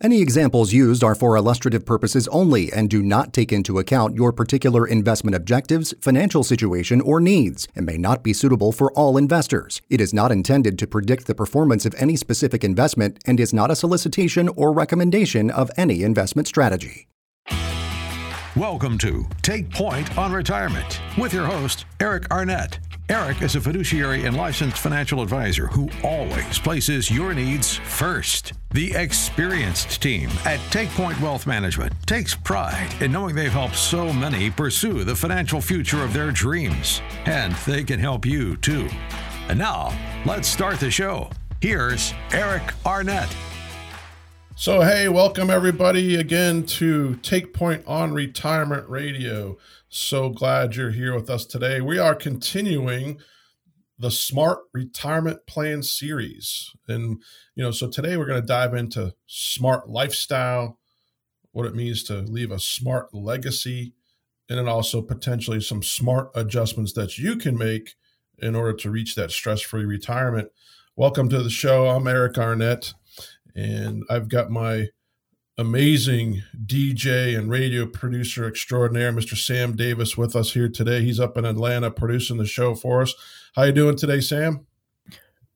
Any examples used are for illustrative purposes only and do not take into account your particular investment objectives, financial situation, or needs, and may not be suitable for all investors. It is not intended to predict the performance of any specific investment and is not a solicitation or recommendation of any investment strategy. Welcome to Take Point on Retirement with your host, Eric Arnett. Eric is a fiduciary and licensed financial advisor who always places your needs first. The experienced team at Take Point Wealth Management takes pride in knowing they've helped so many pursue the financial future of their dreams, and they can help you too. And now, let's start the show. Here's Eric Arnett. So, hey, welcome everybody again to Take Point on Retirement Radio. So glad you're here with us today. We are continuing the Smart Retirement Plan series. And, you know, so today we're going to dive into smart lifestyle, what it means to leave a smart legacy, and then also potentially some smart adjustments that you can make in order to reach that stress free retirement. Welcome to the show. I'm Eric Arnett, and I've got my amazing DJ and radio producer extraordinaire, Mr. Sam Davis, with us here today. He's up in Atlanta producing the show for us. How you doing today, Sam?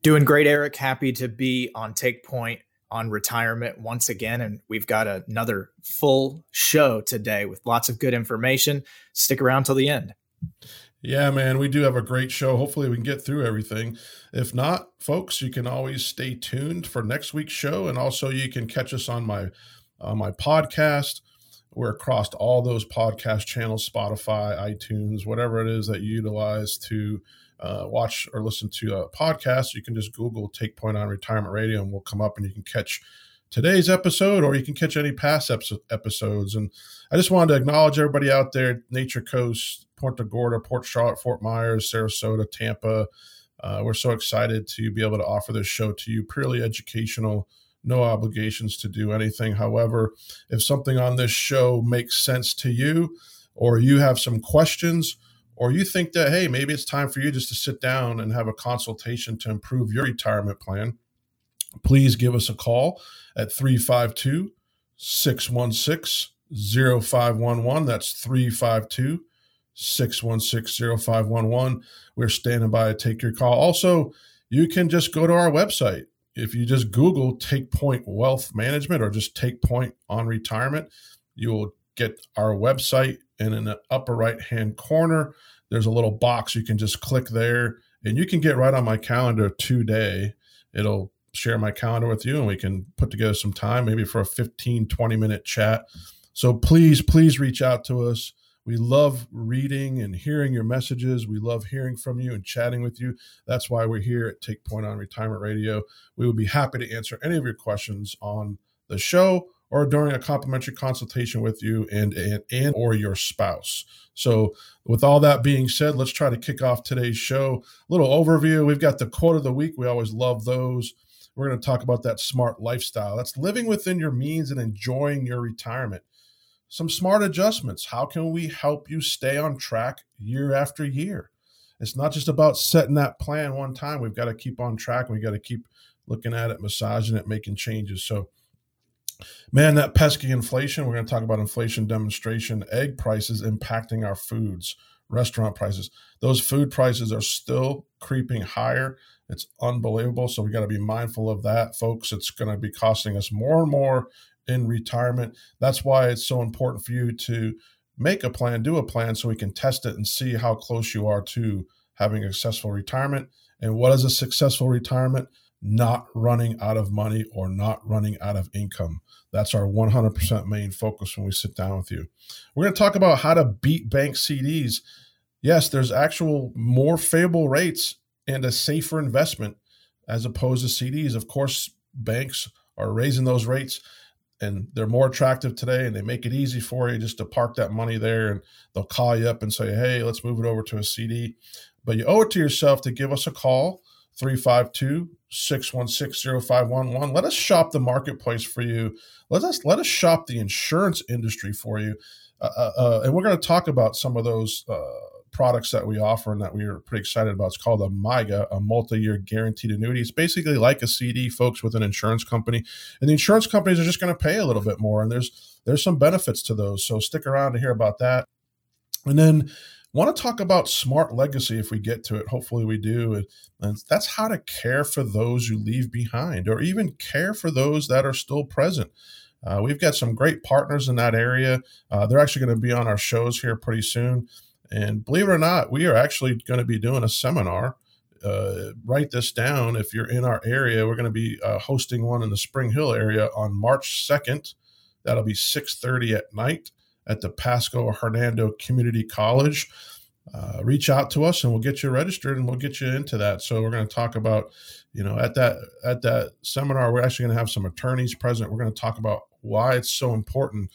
Doing great, Eric. Happy to be on Take Point on retirement once again, and we've got another full show today with lots of good information. Stick around till the end. Yeah, man, we do have a great show. Hopefully, we can get through everything. If not, folks, you can always stay tuned for next week's show, and also you can catch us on my uh, my podcast. We're across all those podcast channels Spotify, iTunes, whatever it is that you utilize to uh, watch or listen to a podcast. You can just Google Take Point on Retirement Radio and we'll come up and you can catch today's episode or you can catch any past episodes. And I just wanted to acknowledge everybody out there Nature Coast, Punta Gorda, Port Charlotte, Fort Myers, Sarasota, Tampa. Uh, we're so excited to be able to offer this show to you, purely educational no obligations to do anything. However, if something on this show makes sense to you, or you have some questions, or you think that, hey, maybe it's time for you just to sit down and have a consultation to improve your retirement plan, please give us a call at 352 616 0511. That's 352 616 0511. We're standing by to take your call. Also, you can just go to our website, if you just Google Take Point Wealth Management or just Take Point on Retirement, you will get our website. And in the upper right hand corner, there's a little box. You can just click there and you can get right on my calendar today. It'll share my calendar with you and we can put together some time, maybe for a 15, 20 minute chat. So please, please reach out to us. We love reading and hearing your messages. We love hearing from you and chatting with you. That's why we're here at Take Point on Retirement Radio. We would be happy to answer any of your questions on the show or during a complimentary consultation with you and, and and or your spouse. So, with all that being said, let's try to kick off today's show. A little overview. We've got the quote of the week. We always love those. We're going to talk about that smart lifestyle. That's living within your means and enjoying your retirement some smart adjustments. How can we help you stay on track year after year? It's not just about setting that plan one time. We've got to keep on track and we got to keep looking at it, massaging it, making changes. So, man, that pesky inflation, we're going to talk about inflation demonstration, egg prices impacting our foods, restaurant prices. Those food prices are still creeping higher. It's unbelievable. So, we got to be mindful of that, folks. It's going to be costing us more and more in retirement. That's why it's so important for you to make a plan, do a plan so we can test it and see how close you are to having a successful retirement. And what is a successful retirement? Not running out of money or not running out of income. That's our 100% main focus when we sit down with you. We're going to talk about how to beat bank CDs. Yes, there's actual more favorable rates and a safer investment as opposed to CDs. Of course, banks are raising those rates and they're more attractive today and they make it easy for you just to park that money there and they'll call you up and say hey let's move it over to a cd but you owe it to yourself to give us a call 352-616-0511 let us shop the marketplace for you. Let us let us shop the insurance industry for you. Uh, uh, uh and we're going to talk about some of those uh, products that we offer and that we are pretty excited about. It's called a MYGA, a multi-year guaranteed annuity. It's basically like a CD, folks, with an insurance company, and the insurance companies are just going to pay a little bit more, and there's there's some benefits to those. So stick around to hear about that. And then want to talk about smart legacy if we get to it. Hopefully we do. And that's how to care for those you leave behind, or even care for those that are still present. Uh, we've got some great partners in that area. Uh, they're actually going to be on our shows here pretty soon. And believe it or not, we are actually going to be doing a seminar. Uh, write this down if you're in our area. We're going to be uh, hosting one in the Spring Hill area on March 2nd. That'll be 6:30 at night at the Pasco Hernando Community College. Uh, reach out to us and we'll get you registered and we'll get you into that. So we're going to talk about, you know, at that at that seminar, we're actually going to have some attorneys present. We're going to talk about why it's so important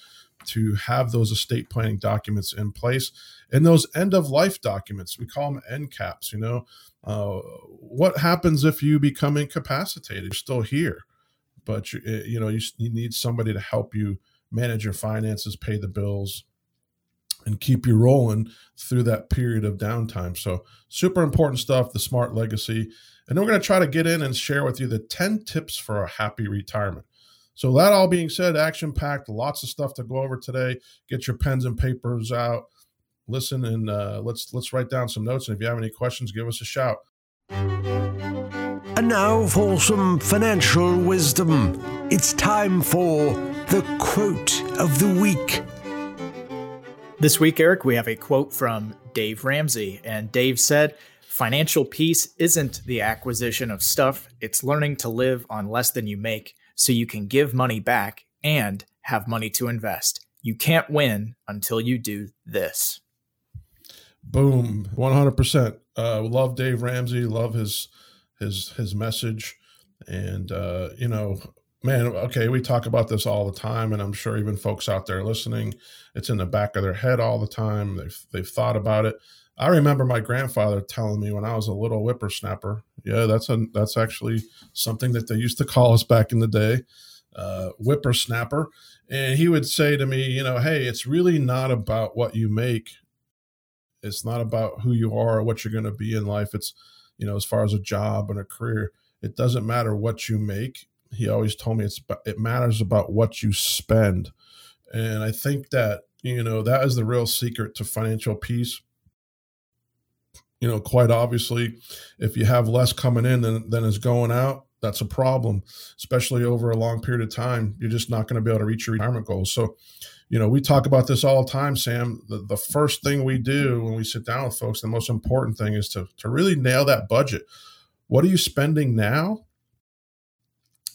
to have those estate planning documents in place and those end of life documents. We call them end caps. You know, uh, what happens if you become incapacitated? You're still here, but you, eh, you know you, you need somebody to help you manage your finances, pay the bills, and keep you rolling through that period of downtime. So, super important stuff, the smart legacy. And we're going to try to get in and share with you the 10 tips for a happy retirement. So, that all being said, action packed, lots of stuff to go over today. Get your pens and papers out. Listen and uh, let's let's write down some notes. And if you have any questions, give us a shout. And now for some financial wisdom. It's time for the quote of the week. This week, Eric, we have a quote from Dave Ramsey. And Dave said, Financial peace isn't the acquisition of stuff, it's learning to live on less than you make so you can give money back and have money to invest. You can't win until you do this. Boom, 100%. Uh, love Dave Ramsey, love his his his message and uh, you know man okay we talk about this all the time and i'm sure even folks out there listening it's in the back of their head all the time they've they've thought about it i remember my grandfather telling me when i was a little whippersnapper yeah that's a that's actually something that they used to call us back in the day uh, whippersnapper. And he would say to me you know hey it's really not about what you make. It's not about who you are or what you're going to be in life. It's you know as far as a job and a career. It doesn't matter what you make. He always told me it's it matters about what you spend. And i think that you know that is the real secret to financial peace you know quite obviously if you have less coming in than, than is going out that's a problem especially over a long period of time. You're just not going to be able to reach your retirement goals. So you know we talk about this all the time sam. The, the first thing we do when we sit down with folks the most important thing is to to really nail that budget. What are you spending now?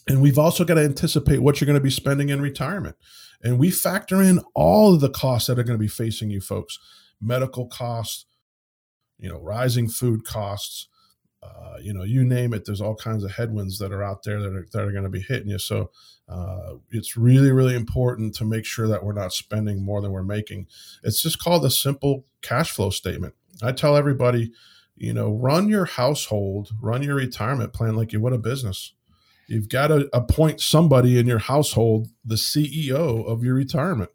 And we've also got to anticipate what you're going to be spending in retirement. And we factor in all of the costs that are going to be facing you folks medical costs, you know, rising food costs, uh, you know, you name it. There's all kinds of headwinds that are out there that are, that are going to be hitting you. So uh, it's really, really important to make sure that we're not spending more than we're making. It's just called a simple cash flow statement. I tell everybody, you know, run your household, run your retirement plan like you would a business You've got to appoint somebody in your household the CEO of your retirement.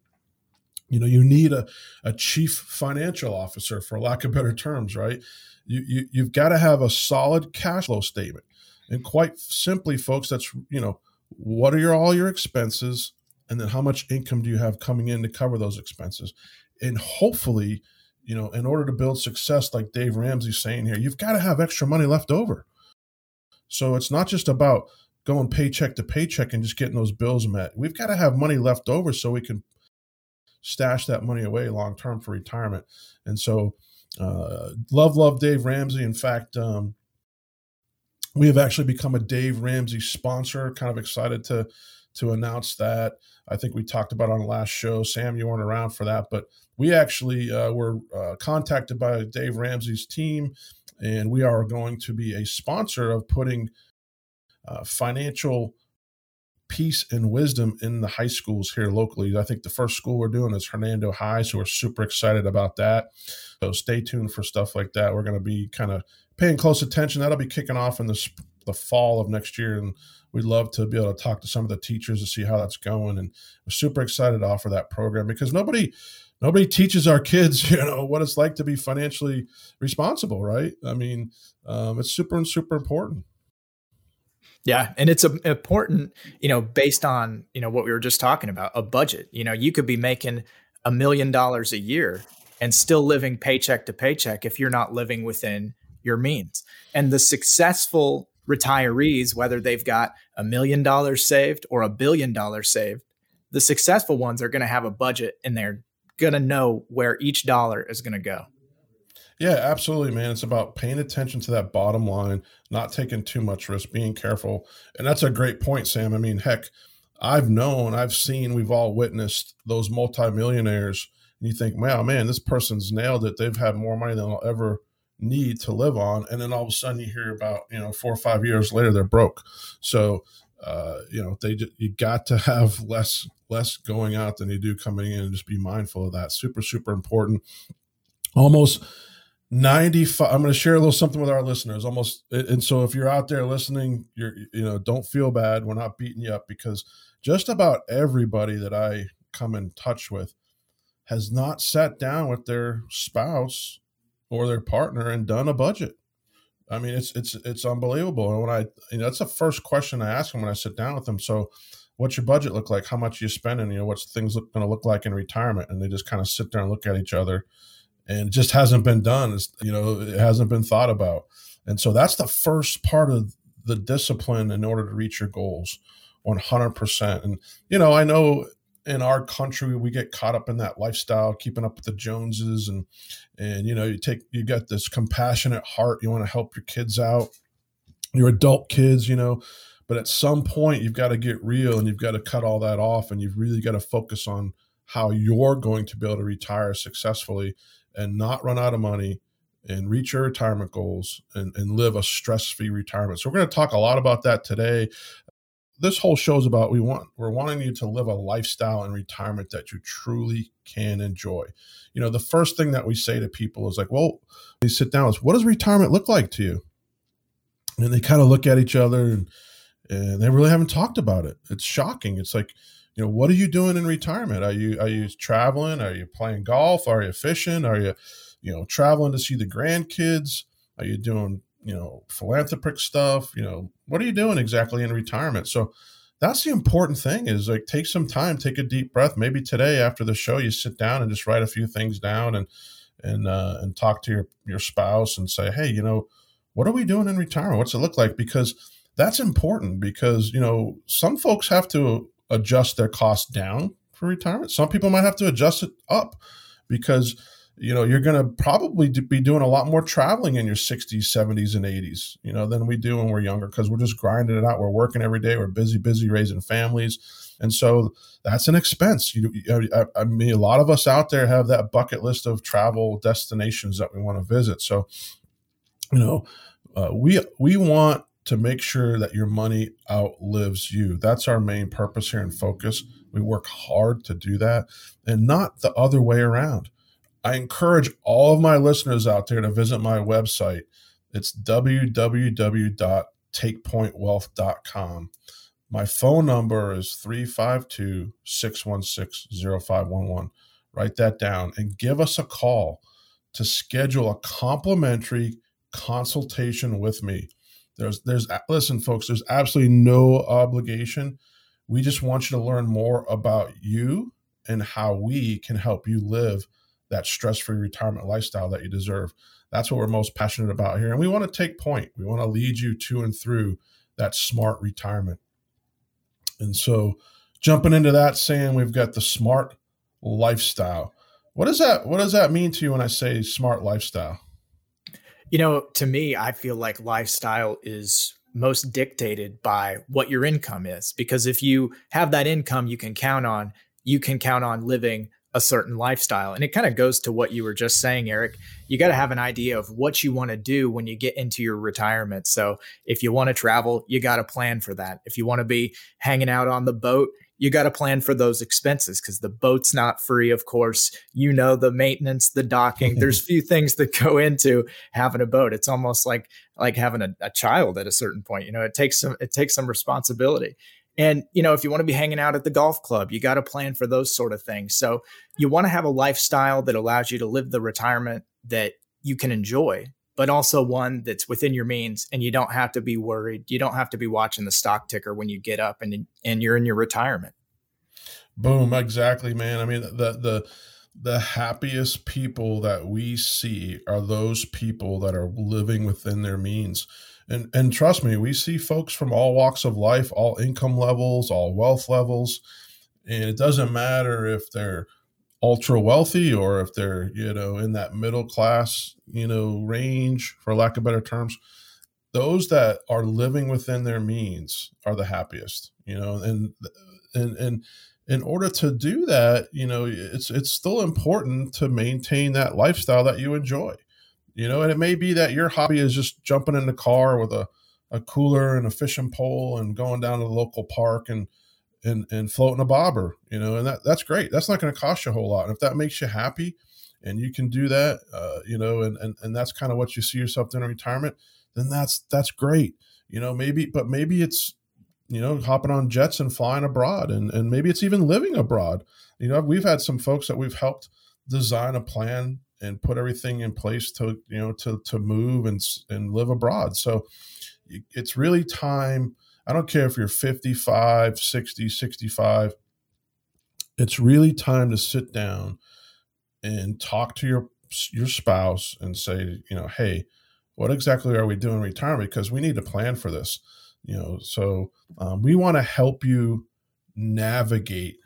You know, you need a, a chief financial officer, for lack of better terms, right? You, you, you've got to have a solid cash flow statement. And quite simply, folks, that's, you know, what are your all your expenses? And then how much income do you have coming in to cover those expenses? And hopefully, you know, in order to build success, like Dave Ramsey's saying here, you've got to have extra money left over. So it's not just about going paycheck to paycheck and just getting those bills met. We've got to have money left over so we can stash that money away long term for retirement. And so, uh, love, love Dave Ramsey. In fact, um, we have actually become a Dave Ramsey sponsor. Kind of excited to to announce that. I think we talked about on the last show. Sam, you weren't around for that, but we actually uh, were uh, contacted by Dave Ramsey's team, and we are going to be a sponsor of putting uh, financial peace and wisdom in the high schools here locally. I think the first school we're doing is Hernando High, so we're super excited about that. So stay tuned for stuff like that. We're going to be kind of paying close attention. That'll be kicking off in the the fall of next year, and we'd love to be able to talk to some of the teachers to see how that's going. And we're super excited to offer that program because nobody nobody teaches our kids, you know, what it's like to be financially responsible, right? I mean, um, it's super and super important. Yeah, and it's important, you know, based on you know what we were just talking about, a budget. You know, you could be making a million dollars a year and still living paycheck to paycheck if you're not living within your means. And the successful retirees, whether they've got a million dollars saved or a billion dollars saved, the successful ones are going to have a budget and they're going to know where each dollar is going to go. Yeah, absolutely, man. It's about paying attention to that bottom line, not taking too much risk, being careful. And that's a great point, Sam. I mean, heck, I've known, I've seen, we've all witnessed those multimillionaires. And you think, wow, man, this person's nailed it. They've had more money than I'll ever need to live on. And then all of a sudden you hear about, you know, four or five years later, they're broke. So, uh, you know, they you got to have less less going out than you do coming in and just be mindful of that. Super, super important. Almost 95 i'm going to share a little something with our listeners almost and so if you're out there listening you're you know don't feel bad we're not beating you up because just about everybody that i come in touch with has not sat down with their spouse or their partner and done a budget. I mean it's it's it's unbelievable. And when i you know that's the first question i ask them when i sit down with them. So what's your budget look like? How much you spending? You know what's things look, going to look like in retirement? And they just kind of sit there and look at each other and it just hasn't been done. It's, you know, it hasn't been thought about. And so that's the first part of the discipline in order to reach your goals 100%. And, you know, I know in our country we get caught up in that lifestyle keeping up with the joneses and and you know you take you got this compassionate heart you want to help your kids out your adult kids you know but at some point you've got to get real and you've got to cut all that off and you've really got to focus on how you're going to be able to retire successfully and not run out of money and reach your retirement goals and, and live a stress-free retirement. So we're going to talk a lot about that today. This whole show is about we want we're wanting you to live a lifestyle in retirement that you truly can enjoy. You know, the first thing that we say to people is like, well, they sit down is what does retirement look like to you? And they kind of look at each other and, and they really haven't talked about it. It's shocking. It's like, you know what are you doing in retirement? Are you are you traveling? Are you playing golf? Are you fishing? Are you you know traveling to see the grandkids? Are you doing you know philanthropic stuff? You know what are you doing exactly in retirement? So that's the important thing is like take some time take a deep breath. Maybe today after the show you sit down and just write a few things down and and uh, and talk to your your spouse and say hey you know what are we doing in retirement? What's it look like? Because that's important because you know some folks have to adjust their costs down for retirement. Some people might have to adjust it up because you know you're going to probably be doing a lot more traveling in your 60s 70s and 80s you know than we do when we're younger because we're just grinding it out. We're working every day. We're busy busy raising families. And so that's an expense. You, I, I mean a lot of us out there have that bucket list of travel destinations that we want to visit. So you know uh, we we want to make sure that your money outlives you. That's our main purpose here and focus. We work hard to do that and not the other way around. I encourage all of my listeners out there to visit my website. It's www.takepointwealth.com. My phone number is 352 616 0511. Write that down and give us a call to schedule a complimentary consultation with me. There's there's listen, folks. There's absolutely no obligation. We just want you to learn more about you and how we can help you live that stress-free retirement lifestyle that you deserve. That's what we're most passionate about here, and we want to take point. We want to lead you to and through that smart retirement. And so, jumping into that, saying we've got the smart lifestyle. What does that What does that mean to you when I say smart lifestyle? You know, to me, I feel like lifestyle is most dictated by what your income is. Because if you have that income you can count on, you can count on living a certain lifestyle. And it kind of goes to what you were just saying, Eric. You got to have an idea of what you want to do when you get into your retirement. So if you want to travel, you got to plan for that. If you want to be hanging out on the boat, you got to plan for those expenses because the boat's not free, of course. You know, the maintenance, the docking, there's few things that go into having a boat. It's almost like like having a, a child at a certain point. You know, it takes some it takes some responsibility. And, you know, if you want to be hanging out at the golf club, you got to plan for those sort of things. So you want to have a lifestyle that allows you to live the retirement that you can enjoy, but also one that's within your means and you don't have to be worried. You don't have to be watching the stock ticker when you get up and and you're in your retirement. Boom, exactly, man. I mean, the the the happiest people that we see are those people that are living within their means and and trust me we see folks from all walks of life all income levels all wealth levels and it doesn't matter if they're ultra wealthy or if they're you know in that middle class you know range for lack of better terms those that are living within their means are the happiest you know and and and in order to do that you know it's it's still important to maintain that lifestyle that you enjoy you know, and it may be that your hobby is just jumping in the car with a, a cooler and a fishing pole and going down to the local park and and and floating a bobber, you know, and that that's great. That's not going to cost you a whole lot. And if that makes you happy and you can do that, uh, you know, and, and and that's kind of what you see yourself doing in retirement, then that's that's great. You know, maybe but maybe it's you know, hopping on jets and flying abroad and and maybe it's even living abroad. You know, we've had some folks that we've helped design a plan and put everything in place to you know to to move and and live abroad so it's really time i don't care if you're 55 60 65 it's really time to sit down and talk to your your spouse and say you know hey what exactly are we doing in retirement because we need to plan for this you know so um, we want to help you navigate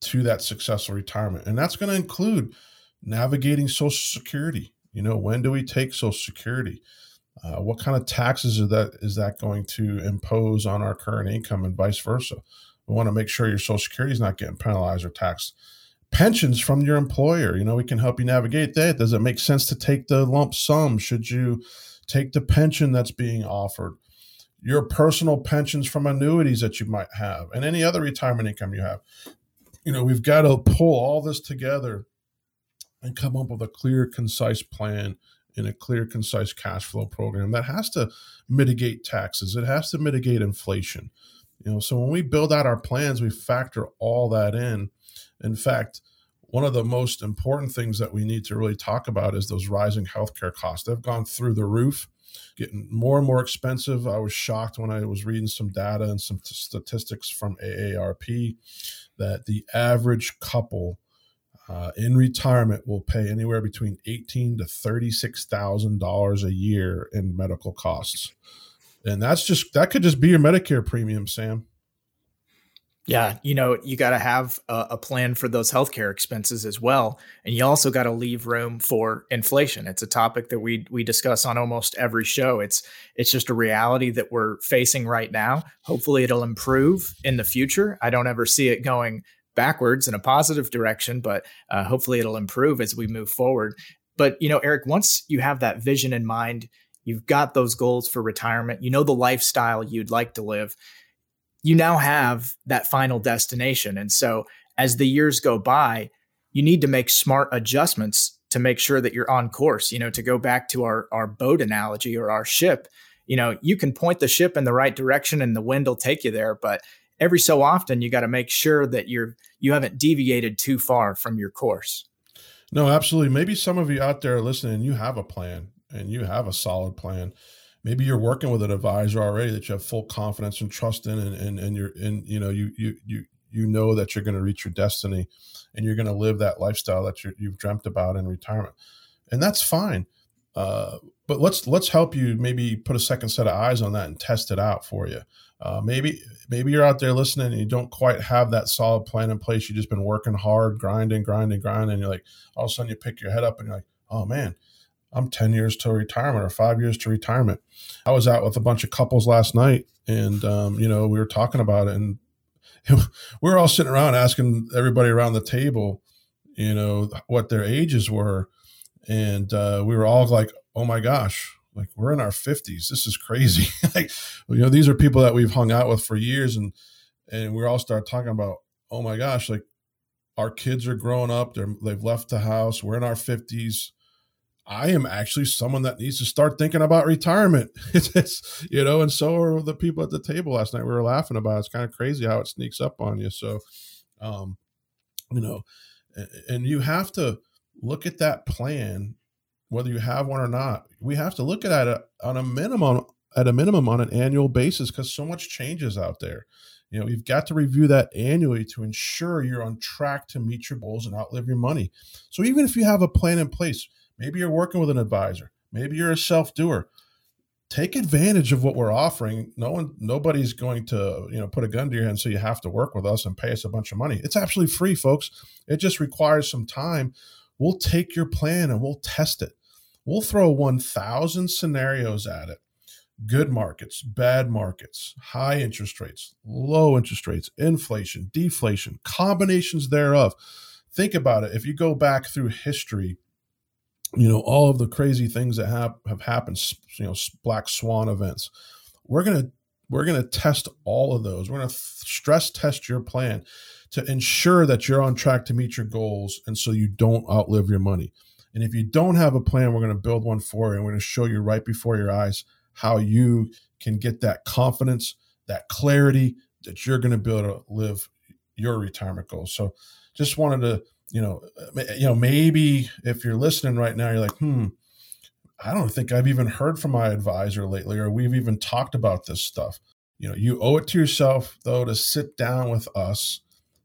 to that successful retirement and that's going to include navigating Social Security. You know, when do we take Social Security? Uh, what kind of taxes is that is that going to impose on our current income and vice versa? We want to make sure your Social Security is not getting penalized or taxed. Pensions from your employer, you know, we can help you navigate that. Does it make sense to take the lump sum? Should you take the pension that's being offered? Your personal pensions from annuities that you might have, and any other retirement income you have. You know, we've got to pull all this together and come up with a clear, concise plan and a clear, concise cash flow program that has to mitigate taxes. It has to mitigate inflation. You know, so when we build out our plans, we factor all that in. In fact, one of the most important things that we need to really talk about is those rising healthcare costs. They've gone through the roof, getting more and more expensive. I was shocked when I was reading some data and some t- statistics from AARP that the average couple uh, in retirement will pay anywhere between eighteen to thirty-six thousand dollars a year in medical costs, and that's just that could just be your Medicare premium, Sam. Yeah, you know, you got to have a, a, plan for those healthcare expenses as well, and you also got to leave room for inflation. It's a topic that we we discuss on almost every show. It's it's just a reality that we're facing right now. Hopefully, it'll improve in the future. I don't ever see it going backwards in a positive direction, but uh, hopefully it'll improve as we move forward. But you know, Eric, once you have that vision in mind, you've got those goals for retirement, you know the lifestyle you'd like to live, you now have that final destination. And so as the years go by, you need to make smart adjustments to make sure that you're on course. You know, to go back to our our boat analogy or our ship, you know, you can point the ship in the right direction and the wind will take you there, but every so often you got to make sure that you're you haven't deviated too far from your course. No, absolutely. Maybe some of you out there listening, you have a plan and you have a solid plan. Maybe you're working with an advisor already that you have full confidence and trust in, and and, and you're in. You know, you you you you know that you're going to reach your destiny, and you're going to live that lifestyle that you you've dreamt about in retirement, and that's fine. Uh, but let's let's help you maybe put a second set of eyes on that and test it out for you. Uh, maybe maybe you're out there listening and you don't quite have that solid plan in place. You've just been working hard, grinding, grinding, grinding. And you're like, all of a sudden you pick your head up and you're like, oh man, I'm 10 years to retirement or five years to retirement. I was out with a bunch of couples last night and, um, you know, we were talking about it and we were all sitting around asking everybody around the table, you know, what their ages were. And uh, we were all like, oh my gosh, like we're in our 50s this is crazy like you know these are people that we've hung out with for years and and we all start talking about, oh my gosh, like our kids are growing up, they're they've left the house, we're in our 50s. I am actually someone that needs to start thinking about retirement. it's, you know, and so are the people at the table last night. We were laughing about it. it's kind of crazy how it sneaks up on you. So, um, you know, and you have to look at that plan, whether you have one or not. We have to look at it on a minimum, at a minimum on an annual basis because so much changes out there. You know, you've got to review that annually to ensure you're on track to meet your goals and outlive your money. So even if you have a plan in place, maybe you're working with an advisor, maybe you're a self-doer, take advantage of what we're offering. No one, nobody's going to, you know, put a gun to your head and say you have to work with us and pay us a bunch of money. It's absolutely free, folks. It just requires some time. We'll take your plan and we'll test it. We'll throw 1,000 scenarios at it good markets, bad markets, high interest rates, low interest rates, inflation, deflation, combinations thereof. Think about it. If you go back through history, you know, all of the crazy things that have, have happened, you know, black swan events. We're going to we're going to test all of those. We're going to stress test your plan to ensure that you're on track to meet your goals and so you don't outlive your money. And if you don't have a plan, we're going to build one for you and we're going to show you right before your eyes how you can get that confidence, that clarity that you're going to be able to live your retirement goals. So just wanted to, you know, you know, maybe if you're listening right now, you're like, hmm, I don't think I've even heard from my advisor lately, or we've even talked about this stuff. You know, you owe it to yourself though to sit down with us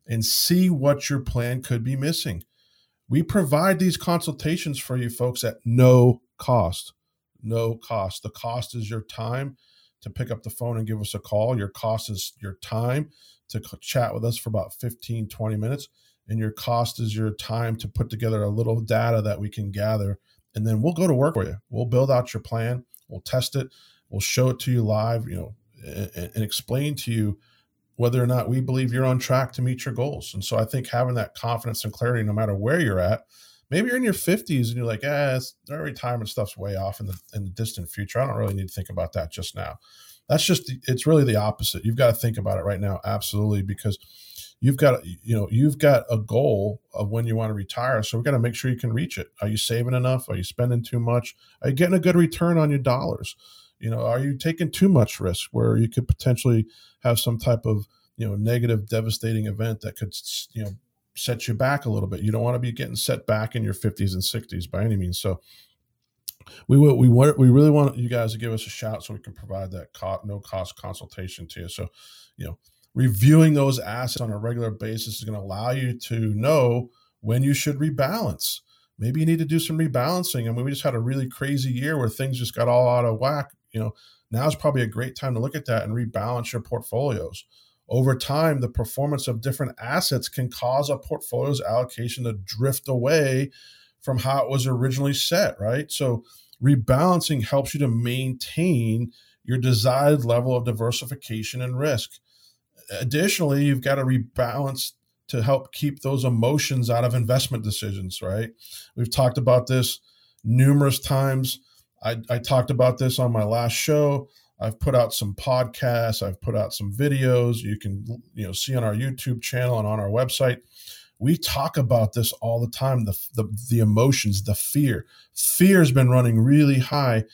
and see what your plan could be missing. We provide these consultations for you folks at no cost no cost. The cost is your time to pick up the phone and give us a call. Your cost is your time to chat with us for about 15, 20 minutes. And your cost is your time to put together a little data that we can gather. And then we'll go to work for you. We'll build out your plan. We'll test it. We'll show it to you live, you know, and, and explain to you whether or not we believe you're on track to meet your goals. And so I think having that confidence and clarity, no matter where you're at, maybe you're in your 50s and you're like, eh, our retirement stuff's way off in the in the distant future. I don't really need to think about that just now. That's just it's really the opposite. You've got to think about it right now, absolutely, because you've got you know you've got a goal of when you want to retire. So we've got to make sure you can reach it. Are you saving enough? Are you spending too much? Are you getting a good return on your dollars? You know, are you taking too much risk where you could potentially have some type of you know negative, devastating event that could you know set you back a little bit. You don't want to be getting set back in your 50s and 60s by any means. So we will, we want, we really want you guys to give us a shout so we can provide that co- no cost consultation to you. So, you know, reviewing those assets on a regular basis is going to allow you to know when you should rebalance. Maybe you need to do some rebalancing. I mean, we just had a really crazy year where things just got all out of whack. You know, now is probably a great time to look at that and rebalance your portfolios over time, the performance of different assets can cause a portfolio's allocation to drift away from how it was originally set, right? So, rebalancing helps you to maintain your desired level of diversification and risk. Additionally, you've got to rebalance to help keep those emotions out of investment decisions, right? We've talked about this numerous times. I, I talked about this on my last show. I've put out some podcasts, I've put out some videos you can you know see on our YouTube channel and on our website. We talk about this all the time the the, the emotions, the fear. Fear has been running really high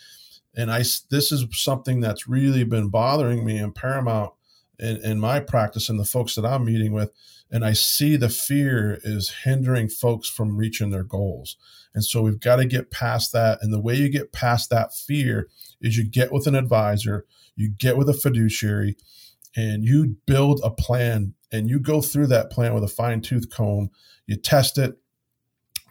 and I this is something that's really been bothering me in Paramount in, in my practice and the folks that I'm meeting with and I see the fear is hindering folks from reaching their goals. And so we've got to get past that. And the way you get past that fear is you get with an advisor, you get with a fiduciary, and you build a plan and you go through that plan with a fine tooth comb. You test it.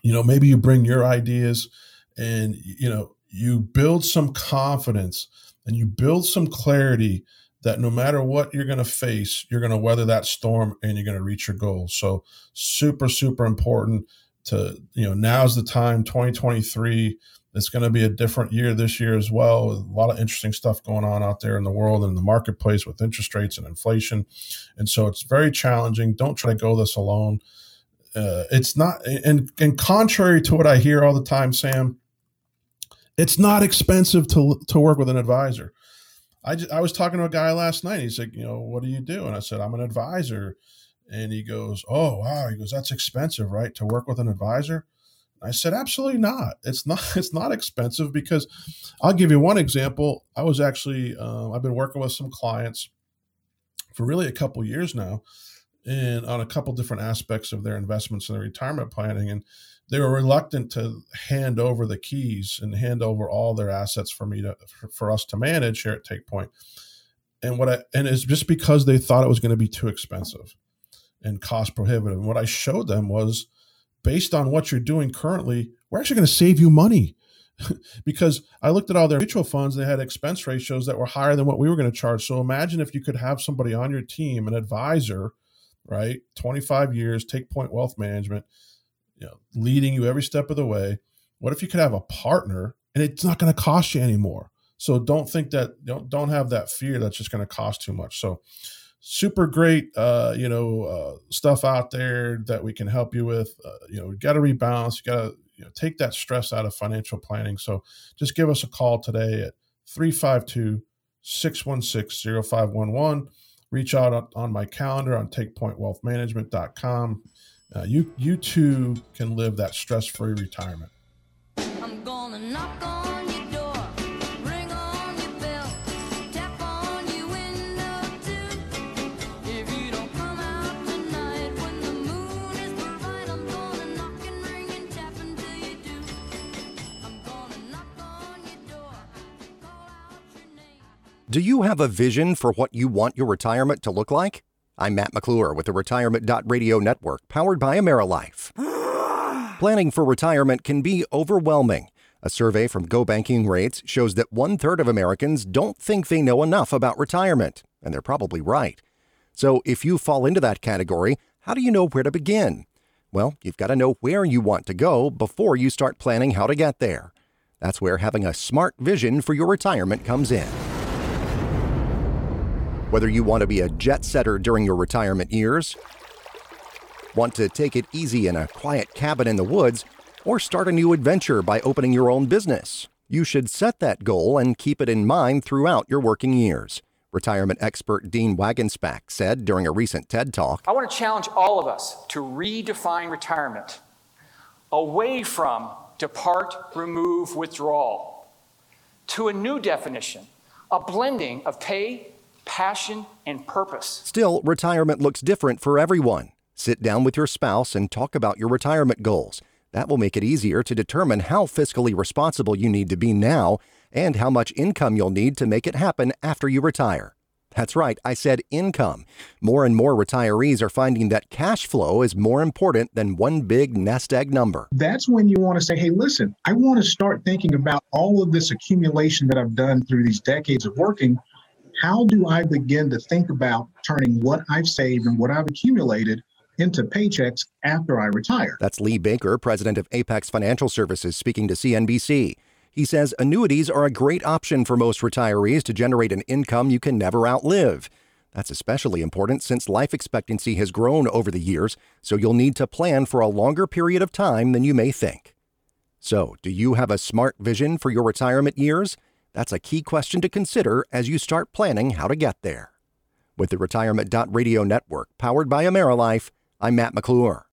You know, maybe you bring your ideas and, you know, you build some confidence and you build some clarity that no matter what you're going to face, you're going to weather that storm and you're going to reach your goals. So, super, super important to, you know, now's the time, 2023. It's going to be a different year this year as well. A lot of interesting stuff going on out there in the world and in the marketplace with interest rates and inflation. And so it's very challenging. Don't try to go this alone. Uh, it's not, and, and contrary to what I hear all the time, Sam, it's not expensive to, to work with an advisor. I, just, I was talking to a guy last night. He's like, you know, what do you do? And I said, I'm an advisor. And he goes, oh, wow. He goes, that's expensive, right? To work with an advisor. I said, absolutely not. It's not. It's not expensive because I'll give you one example. I was actually uh, I've been working with some clients for really a couple years now, and on a couple different aspects of their investments and their retirement planning, and they were reluctant to hand over the keys and hand over all their assets for me to for, for us to manage here at Take Point. And what I and it's just because they thought it was going to be too expensive and cost prohibitive. And what I showed them was based on what you're doing currently, we're actually going to save you money. because I looked at all their mutual funds, they had expense ratios that were higher than what we were going to charge. So imagine if you could have somebody on your team, an advisor, right? 25 years, take point wealth management, you know, leading you every step of the way. What if you could have a partner and it's not going to cost you anymore? So don't think that don't don't have that fear that's just going to cost too much. So super great uh, you know uh, stuff out there that we can help you with. Uh, you know, got to rebalance, you got to you know, take that stress out of financial planning. So just give us a call today at 352 616 0511. Reach out on my calendar on takepointwealthmanagement.com uh, you you too can live that stress-free retirement. I'm gonna knock on your door, ring on your bell, tap on your window too. If you don't come out tonight when the moon is bright, I'm gonna knock and ring and tap until you do. I'm gonna knock on your door, call out your name. Do you have a vision for what you want your retirement to look like? I'm Matt McClure with the Retirement Radio Network, powered by AmeriLife. Planning for retirement can be overwhelming. A survey from Go Banking Rates shows that one third of Americans don't think they know enough about retirement, and they're probably right. So, if you fall into that category, how do you know where to begin? Well, you've got to know where you want to go before you start planning how to get there. That's where having a smart vision for your retirement comes in. Whether you want to be a jet setter during your retirement years, want to take it easy in a quiet cabin in the woods, or start a new adventure by opening your own business, you should set that goal and keep it in mind throughout your working years. Retirement expert Dean Wagenspack said during a recent TED Talk I want to challenge all of us to redefine retirement away from depart, remove, withdrawal to a new definition, a blending of pay, passion, and purpose. Still, retirement looks different for everyone. Sit down with your spouse and talk about your retirement goals. That will make it easier to determine how fiscally responsible you need to be now and how much income you'll need to make it happen after you retire. That's right, I said income. More and more retirees are finding that cash flow is more important than one big nest egg number. That's when you want to say, hey, listen, I want to start thinking about all of this accumulation that I've done through these decades of working how do I begin to think about turning what I've saved and what I've accumulated into paychecks after I retire? That's Lee Baker, president of Apex Financial Services, speaking to CNBC. He says annuities are a great option for most retirees to generate an income you can never outlive. That's especially important since life expectancy has grown over the years, so you'll need to plan for a longer period of time than you may think. So, do you have a smart vision for your retirement years? That's a key question to consider as you start planning how to get there. With the Retirement Radio Network powered by AmeriLife, I'm Matt McClure.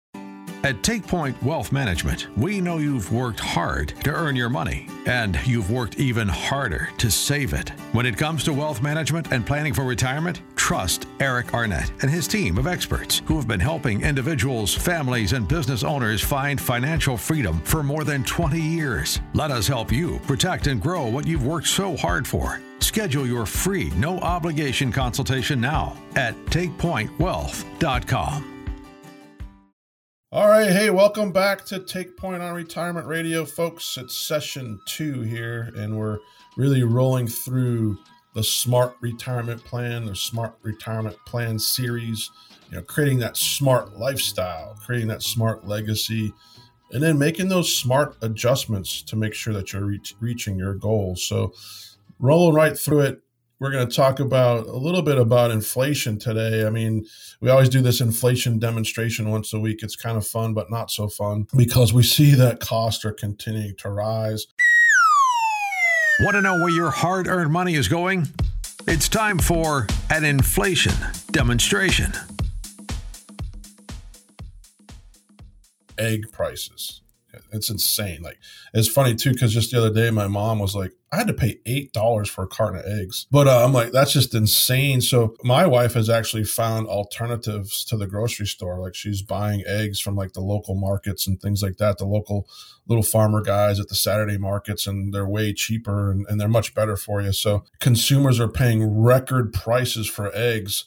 At TakePoint Wealth Management, we know you've worked hard to earn your money, and you've worked even harder to save it. When it comes to wealth management and planning for retirement, trust Eric Arnett and his team of experts who have been helping individuals, families, and business owners find financial freedom for more than 20 years. Let us help you protect and grow what you've worked so hard for. Schedule your free, no obligation consultation now at takepointwealth.com. All right. Hey, welcome back to Take Point on Retirement Radio, folks. It's session two here, and we're really rolling through the Smart Retirement Plan, the Smart Retirement Plan series, you know, creating that smart lifestyle, creating that smart legacy, and then making those smart adjustments to make sure that you're reach, reaching your goals. So, rolling right through it, we're going to talk about a little bit about inflation today. I mean, we always do this inflation demonstration once a week. It's kind of fun, but not so fun because we see that costs are continuing to rise. Want to know where your hard earned money is going? It's time for an inflation demonstration. Egg prices. It's insane. Like it's funny too because just the other day my mom was like, I had to pay eight dollars for a carton of eggs, but uh, I'm like, that's just insane. So my wife has actually found alternatives to the grocery store. Like she's buying eggs from like the local markets and things like that. The local little farmer guys at the Saturday markets, and they're way cheaper and, and they're much better for you. So consumers are paying record prices for eggs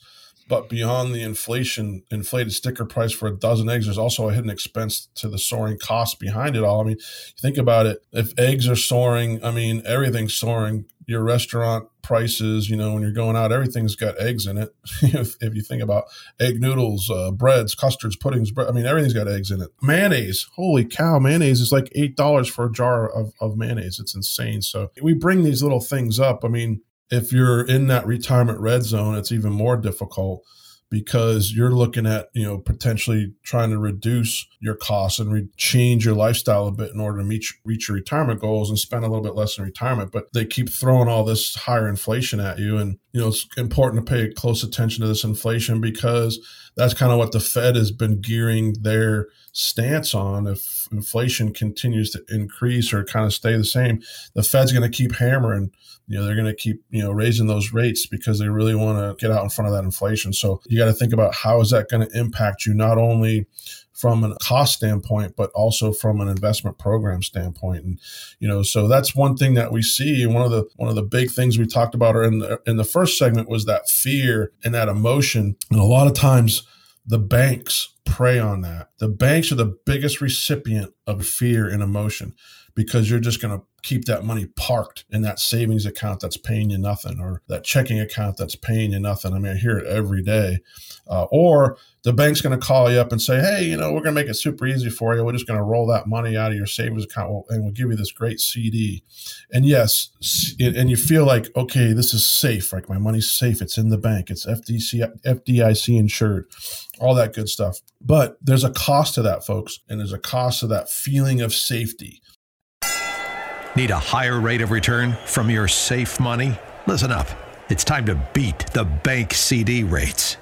but beyond the inflation, inflated sticker price for a dozen eggs, there's also a hidden expense to the soaring cost behind it all. I mean, think about it. If eggs are soaring, I mean, everything's soaring. Your restaurant prices, you know, when you're going out, everything's got eggs in it. if, if, you think about egg noodles, uh, breads, custards, puddings, I mean, everything's got eggs in it. Mayonnaise, holy cow, mayonnaise is like $8 for a jar of, of mayonnaise. It's insane. So we bring these little things up. I mean, if you're in that retirement red zone, it's even more difficult because you're looking at you know potentially trying to reduce your costs and re- change your lifestyle a bit in order to meet reach your retirement goals and spend a little bit less in retirement but they keep throwing all this higher inflation at you and you know it's important to pay close attention to this inflation because that's kind of what the Fed has been gearing their stance on. If inflation continues to increase or kind of stay the same, the Fed's going to keep hammering. You know, they're going to keep, you know, raising those rates because they really want to get out in front of that inflation. So you got to think about how is that going to impact you not only from a cost standpoint, but also from an investment program standpoint. And you know, so that's one thing that we see. One of the one of the big things we talked about in the in the first segment was that fear and that emotion. And a lot of times the banks prey on that. The banks are the biggest recipient of fear and emotion because you're just going to keep that money parked in that savings account that's paying you nothing or that checking account that's paying you nothing. I mean, I hear it every day. Uh, or the bank's going to call you up and say, hey, you know, we're going to make it super easy for you. We're just going to roll that money out of your savings account and we'll give you this great CD. And yes, and you feel like, okay, this is safe. Like my money's safe. It's in the bank. It's FDIC insured, all that good stuff. But there's a cost to that, folks. And there's a cost to that feeling of safety Need a higher rate of return from your safe money? Listen up. It's time to beat the bank CD rates.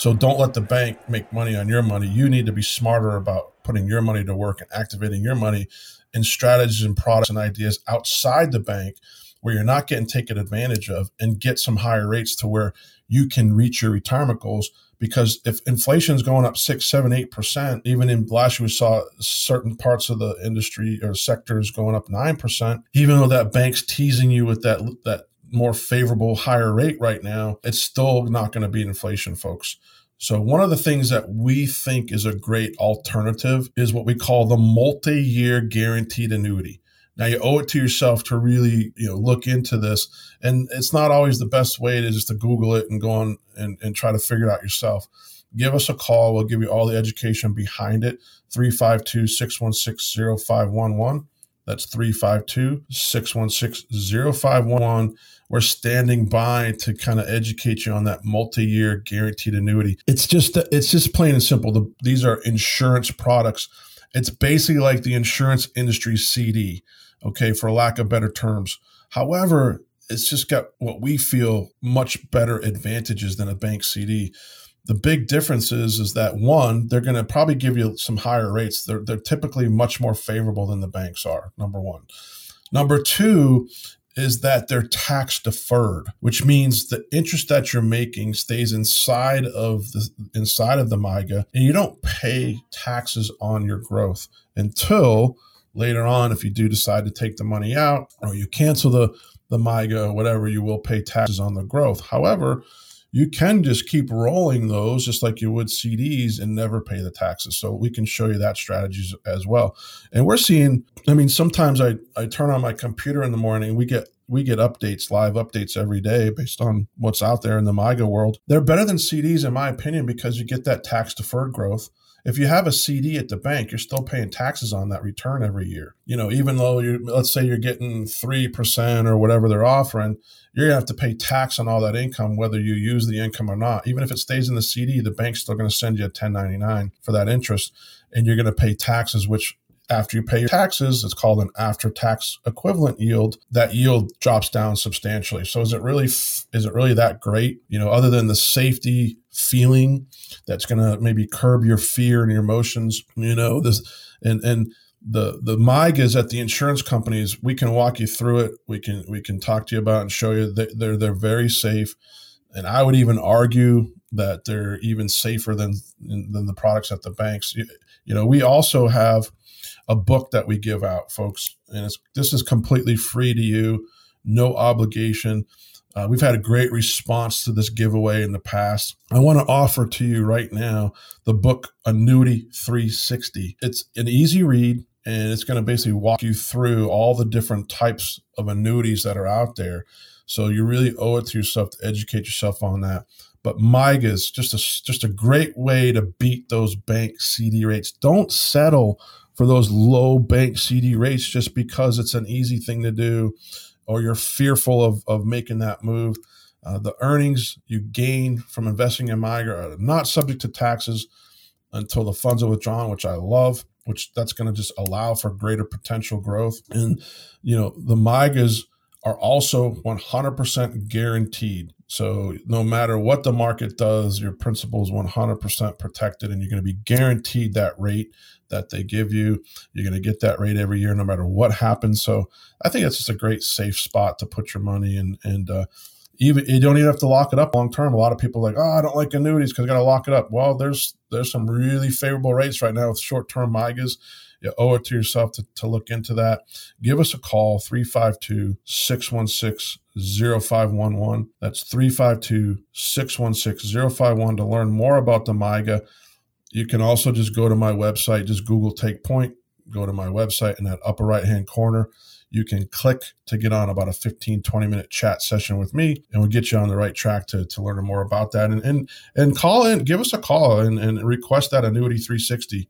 So don't let the bank make money on your money. You need to be smarter about putting your money to work and activating your money in strategies and products and ideas outside the bank where you're not getting taken advantage of and get some higher rates to where you can reach your retirement goals because if inflation is going up six, seven, eight percent, even in last year we saw certain parts of the industry or sectors going up nine percent, even though that bank's teasing you with that that more favorable higher rate right now, it's still not going to beat inflation, folks. So one of the things that we think is a great alternative is what we call the multi-year guaranteed annuity. Now you owe it to yourself to really, you know, look into this. And it's not always the best way to just to Google it and go on and, and try to figure it out yourself. Give us a call. We'll give you all the education behind it. 352 616 0511. That's 352 616 0511. We're standing by to kind of educate you on that multi-year guaranteed annuity. It's just it's just plain and simple. The, these are insurance products. It's basically like the insurance industry CD okay, for lack of better terms. However, it's just got what we feel much better advantages than a bank CD. The big difference is, is that one, they're going to probably give you some higher rates. They're, they're typically much more favorable than the banks are, number one. Number two is that they're tax deferred, which means the interest that you're making stays inside of the inside of the MYGA, and you don't pay taxes on your growth until later on, if you do decide to take the money out or you cancel the, the MYGA or whatever, you will pay taxes on the growth. However, you can just keep rolling those just like you would CDs and never pay the taxes. So we can show you that strategies as well. And we're seeing, I mean, sometimes I, I turn on my computer in the morning, we get we get updates, live updates every day based on what's out there in the MYGA world. They're better than CDs in my opinion because you get that tax deferred growth if you have a CD at the bank, you're still paying taxes on that return every year. You know, even though you let's say you're getting 3% or whatever they're offering, you're going to have to pay tax on all that income whether you use the income or not. Even if it stays in the CD, the bank's still going to send you a 1099 for that interest and you're going to pay taxes which after you pay your taxes, it's called an after tax equivalent yield. That yield drops down substantially. So is it really is it really that great? You know, other than the safety feeling that's going to maybe curb your fear and your emotions, you know, this and and the the MYGAs at the insurance companies, we can walk you through it. We can we can talk to you about and show you that they're they're very safe. And I would even argue that they're even safer than than the products at the banks. You, you know, we also have a book that we give out, folks, and this is completely free to you, no obligation. Uh, we've had a great response to this giveaway in the past. I want to offer to you right now the book Annuity 360. It's an easy read and it's going to basically walk you through all the different types of annuities that are out there. So you really owe it to yourself to educate yourself on that. But MYGA's just a just a great way to beat those bank CD rates. Don't settle for those low bank CD rates just because it's an easy thing to do or you're fearful of, of making that move. Uh, the earnings you gain from investing in MYGA are not subject to taxes until the funds are withdrawn, which I love which that's going to just allow for greater potential growth. And, you know, the MYGAs are also 100% guaranteed. So no matter what the market does, your principal is 100% protected and you're going to be guaranteed that rate that they give you. You're going to get that rate every year, no matter what happens. So I think it's just a great safe spot to put your money in. And, uh, even you don't even have to lock it up long term. A lot of people are like, oh, I don't like annuities because I got to lock it up. Well, there's there's some really favorable rates right now with short term MYGAs. You owe it to yourself to, to look into that. Give us a call 352 616 0511. That's 352 616 051 to learn more about the MYGA. You can also just go to my website, just Google Take Point, go to my website in that upper right hand corner you can click to get on about a 15, 20 minute chat session with me and we'll get you on the right track to, to learn more about that. And, and, and call in, give us a call and, and request that annuity 360.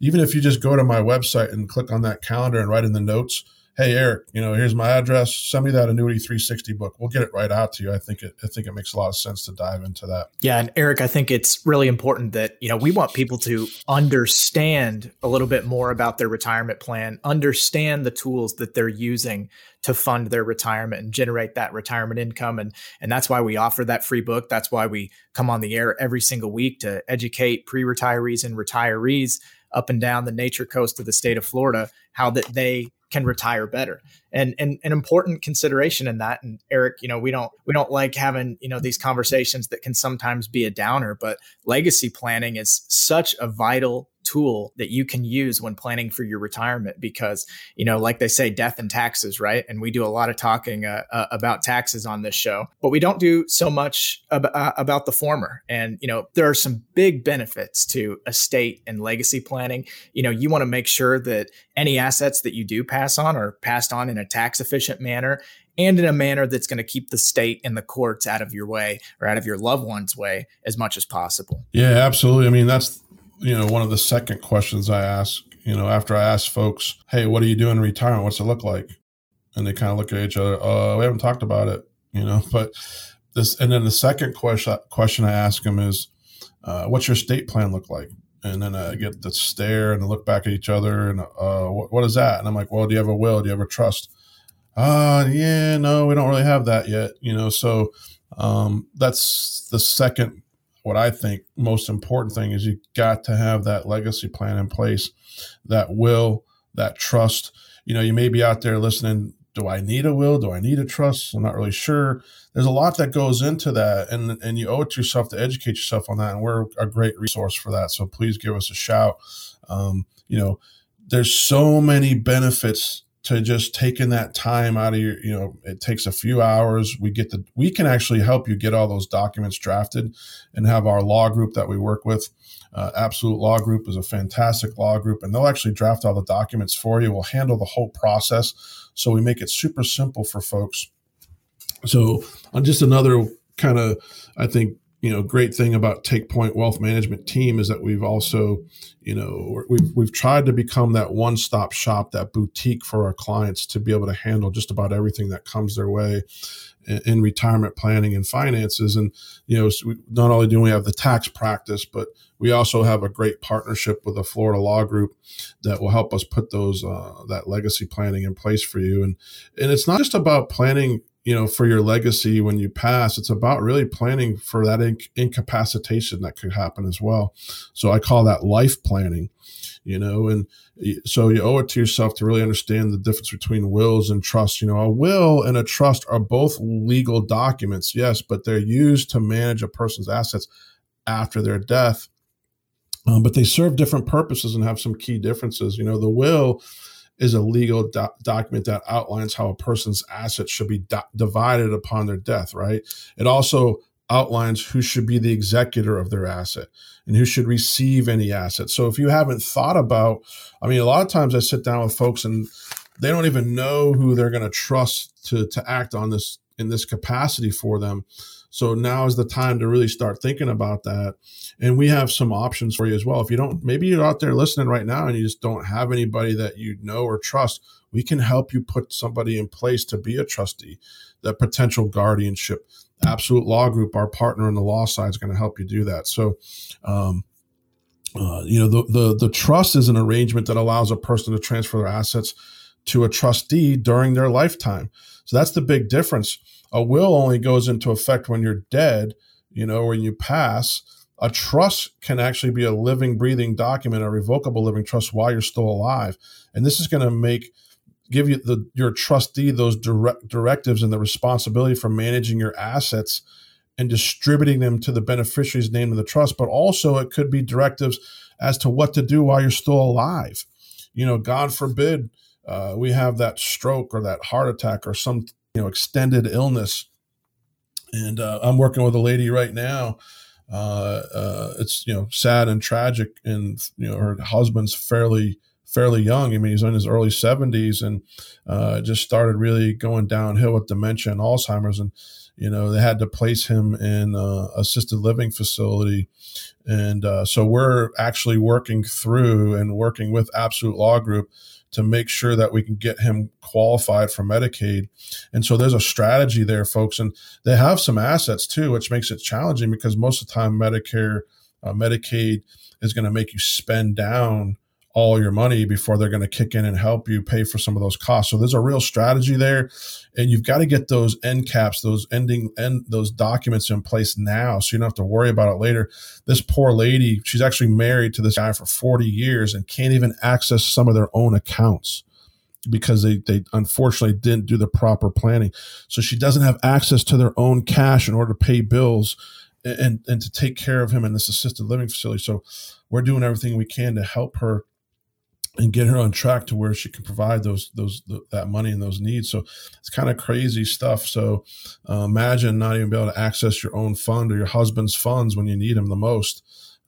Even if you just go to my website and click on that calendar and write in the notes, hey Eric, you know, here's my address. Send me that annuity 360 book. We'll get it right out to you. I think it I think it makes a lot of sense to dive into that. Yeah, and Eric, I think it's really important that, you know, we want people to understand a little bit more about their retirement plan, understand the tools that they're using to fund their retirement and generate that retirement income and and that's why we offer that free book. That's why we come on the air every single week to educate pre-retirees and retirees up and down the nature coast of the state of Florida how that they can retire better. And and an important consideration in that and eric you know we don't we don't like having you know these conversations that can sometimes be a downer but legacy planning is such a vital tool that you can use when planning for your retirement because you know like they say death and taxes right and we do a lot of talking uh, uh, about taxes on this show but we don't do so much ab- uh, about the former and you know there are some big benefits to estate and legacy planning you know you want to make sure that any assets that you do pass on are passed on in a tax efficient manner and in a manner that's going to keep the state and the courts out of your way or out of your loved one's way as much as possible. Yeah, absolutely. I mean, that's you know, one of the second questions I ask, you know, after I ask folks, hey, what are you doing in retirement? What's it look like? And they kind of look at each other, uh, we haven't talked about it, you know, but this, and then the second question, question I ask them is, uh, what's your estate plan look like? And then I get the stare and look back at each other and, uh, what, what is that? And I'm like, well, do you have a will? Do you have a trust? Uh, yeah, no, we don't really have that yet, you know, so, um, that's the second what I think most important thing is you got to have that legacy plan in place, that will, that trust. You know, you may be out there listening. Do I need a will? Do I need a trust? I'm not really sure. There's a lot that goes into that, and and you owe it to yourself to educate yourself on that. And we're a great resource for that. So please give us a shout. Um, you know, there's so many benefits to just taking that time out of your you know it takes a few hours. We get the we can actually help you get all those documents drafted and have our law group that we work with. Uh, absolute law group is a fantastic law group and they'll actually draft all the documents for you. We'll handle the whole process so we make it super simple for folks. So on just another kind of i think you know great thing about take point wealth management team is that we've also you know we've we've tried to become that one stop shop that boutique for our clients to be able to handle just about everything that comes their way in, retirement planning and finances. And you know not only do we have the tax practice but we also have a great partnership with the Florida Law Group that will help us put those uh, that legacy planning in place for you. And and it's not just about planning you know for your legacy when you pass it's about really planning for that inc- incapacitation that could happen as well. So i call that life planning you know and so you owe it to yourself to really understand the difference between wills and trusts you know a will and a trust are both legal documents yes but they're used to manage a person's assets after their death. Um, but they serve different purposes and have some key differences. You know the will is a legal do- document that outlines how a person's assets should be do- divided upon their death, right? It also outlines who should be the executor of their asset and who should receive any asset. So if you haven't thought about, I mean, a lot of times I sit down with folks and they don't even know who they're going to trust to to act on this in this capacity for them. So now is the time to really start thinking about that. And we have some options for you as well. If you don't, maybe you're out there listening right now and you just don't have anybody that you know or trust, we can help you put somebody in place to be a trustee, that potential guardianship. Absolute Law Group, our partner on the law side, is going to help you do that. So, um, uh, you know, the, the the trust is an arrangement that allows a person to transfer their assets to a trustee during their lifetime. So that's the big difference a will only goes into effect when you're dead, you know, when you pass. A trust can actually be a living, breathing document, a revocable living trust while you're still alive. And this is going to make give you the your trustee those direct directives and the responsibility for managing your assets and distributing them to the beneficiaries named in the trust. But also, it could be directives as to what to do while you're still alive. You know, God forbid uh, we have that stroke or that heart attack or some you know extended illness. And uh, i'm working with a lady right now uh, uh, it's you know sad and tragic and you know her husband's fairly fairly young. I mean he's in his early 70s and uh, just started really going downhill with dementia and alzheimer's. And you know they had to place him in a assisted living facility. And uh, so we're actually working through and working with absolute law group to make sure that we can get him qualified for Medicaid. And so there's a strategy there, folks. And they have some assets too, which makes it challenging because most of the time Medicare, uh, Medicaid is going to make you spend down all your money before they're going to kick in and help you pay for some of those costs. So there's a real strategy there, and you've got to get those end caps, those ending and those documents in place now, so you don't have to worry about it later. This poor lady, she's actually married to this guy for 40 years and can't even access some of their own accounts because they they unfortunately didn't do the proper planning. So she doesn't have access to their own cash in order to pay bills and and to take care of him in this assisted living facility. So we're doing everything we can to help her and get her on track to where she can provide those those that money and those needs. So it's kind of crazy stuff. So uh, imagine not even be able to access your own fund or your husband's funds when you need them the most.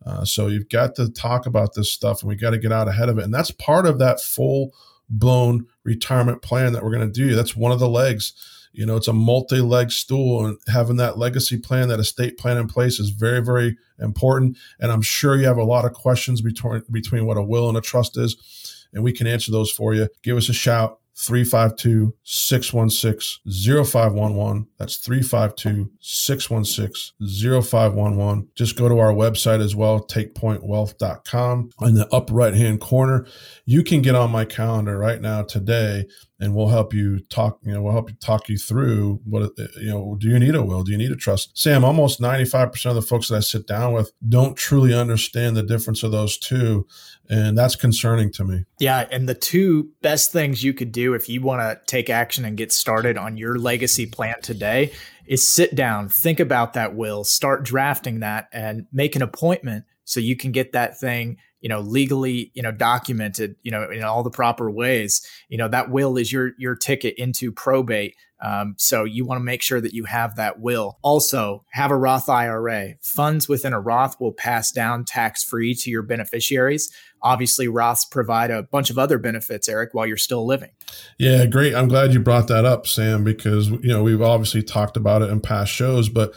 Uh, so you've got to talk about this stuff, and we got to get out ahead of it. And that's part of that full blown retirement plan that we're going to do. That's one of the legs. You know, it's a multi leg stool, and having that legacy plan, that estate plan in place is very, very important. And I'm sure you have a lot of questions between between what a will and a trust is, and we can answer those for you. Give us a shout. 352 616 0511. That's 352 616 0511. Just go to our website as well, takepointwealth.com. In the upper right hand corner, you can get on my calendar right now today and we'll help you talk you know we'll help you talk you through what you know do you need a will? Do you need a trust? Sam almost 95% of the folks that i sit down with don't truly understand the difference of those two and that's concerning to me. Yeah and the two best things you could do if you want to take action and get started on your legacy plan today is sit down think about that will start drafting that and make an appointment so you can get that thing you know legally you know documented you know in all the proper ways you know that will is your your ticket into probate. Um, so you want to make sure that you have that will. Also have a roth ira funds within a roth will pass down tax free to your beneficiaries. Obviously roths provide a bunch of other benefits eric while you're still living. Yeah great. I'm glad you brought that up sam because you know we've obviously talked about it in past shows but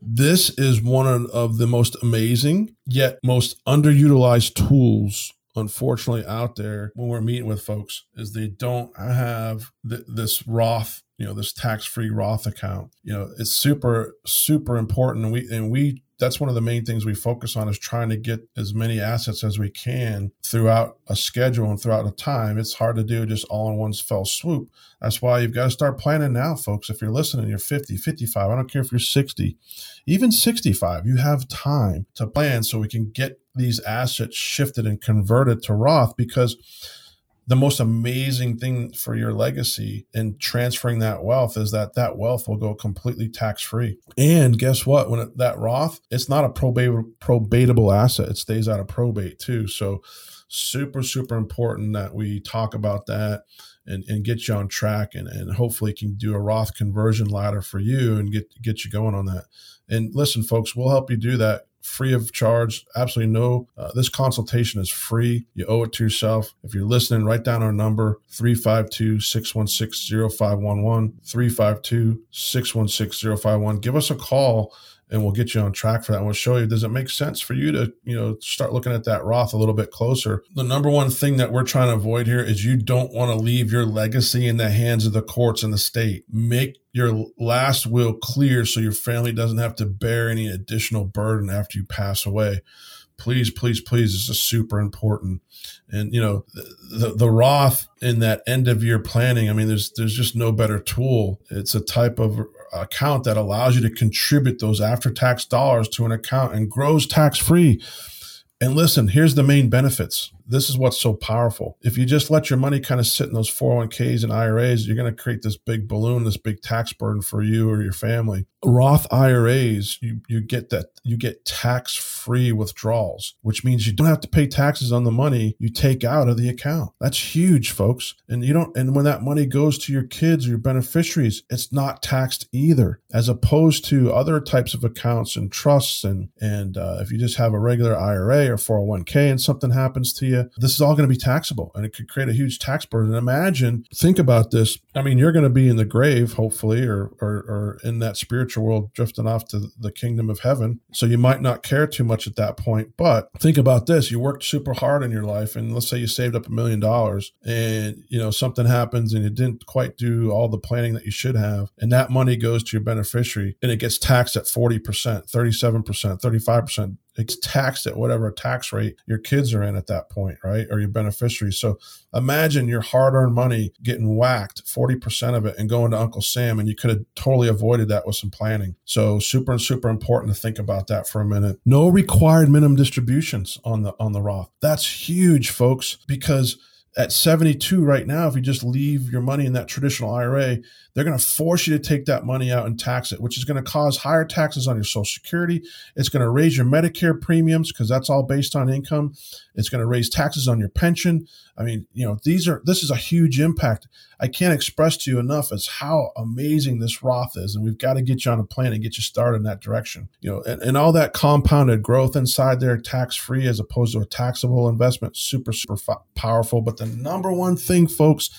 This is one of the most amazing yet most underutilized tools unfortunately out there when we're meeting with folks is they don't have th- this Roth, you know, this tax-free Roth account. You know, it's super super important and we and we that's one of the main things we focus on is trying to get as many assets as we can throughout a schedule and throughout a time. It's hard to do just all in one fell swoop. That's why you've got to start planning now, folks. If you're listening, you're 50, 55, I don't care if you're 60, even 65, you have time to plan so we can get these assets shifted and converted to Roth because the most amazing thing for your legacy and transferring that wealth is that that wealth will go completely tax free. And guess what? When it, that Roth, it's not a probate, probatable asset. It stays out of probate too. So super, super important that we talk about that and, and get you on track and, and hopefully can do a Roth conversion ladder for you and get, get you going on that. And listen, folks, we'll help you do that free of charge. Absolutely no. Uh, this consultation is free. You owe it to yourself. If you're listening, write down our number 352 616 0511. 352 616 0511. Give us a call and we'll get you on track for that. We'll show you does it make sense for you to, you know, start looking at that Roth a little bit closer. The number one thing that we're trying to avoid here is you don't want to leave your legacy in the hands of the courts and the state. Make your last will clear so your family doesn't have to bear any additional burden after you pass away please, please, please, this is super important. And you know, the, the Roth in that end of year planning. I mean, there's there's just no better tool. It's a type of account that allows you to contribute those after tax dollars to an account and grows tax free. And listen, here's the main benefits this is what's so powerful. If you just let your money kind of sit in those 401ks and IRAs, you're going to create this big balloon, this big tax burden for you or your family. Roth IRAs, you, you get that, you get tax free withdrawals, which means you don't have to pay taxes on the money you take out of the account. That's huge, folks. And you don't, and when that money goes to your kids or your beneficiaries, it's not taxed either, as opposed to other types of accounts and trusts. And, and uh, if you just have a regular IRA or 401k and something happens to you, this is all going to be taxable and it could create a huge tax burden. Imagine, think about this. I mean, you're going to be in the grave, hopefully, or, or, or in that spiritual world, drifting off to the kingdom of heaven. So you might not care too much at that point. But think about this you worked super hard in your life, and let's say you saved up a million dollars and, you know, something happens and you didn't quite do all the planning that you should have. And that money goes to your beneficiary and it gets taxed at 40%, 37%, 35% it's taxed at whatever tax rate your kids are in at that point, right? Or your beneficiaries. So imagine your hard earned money getting whacked, 40% of it, and going to Uncle Sam. And you could have totally avoided that with some planning. So super and super important to think about that for a minute. No required minimum distributions on the on the Roth. That's huge, folks, because at 72 right now, if you just leave your money in that traditional IRA, they're going to force you to take that money out and tax it, which is going to cause higher taxes on your Social Security. It's going to raise your Medicare premiums because that's all based on income. It's going to raise taxes on your pension. I mean, you know, these are this is a huge impact. I can't express to you enough as how amazing this Roth is, and we've got to get you on a plan and get you started in that direction. You know, and, and all that compounded growth inside there, tax free as opposed to a taxable investment, super super powerful. But the number one thing, folks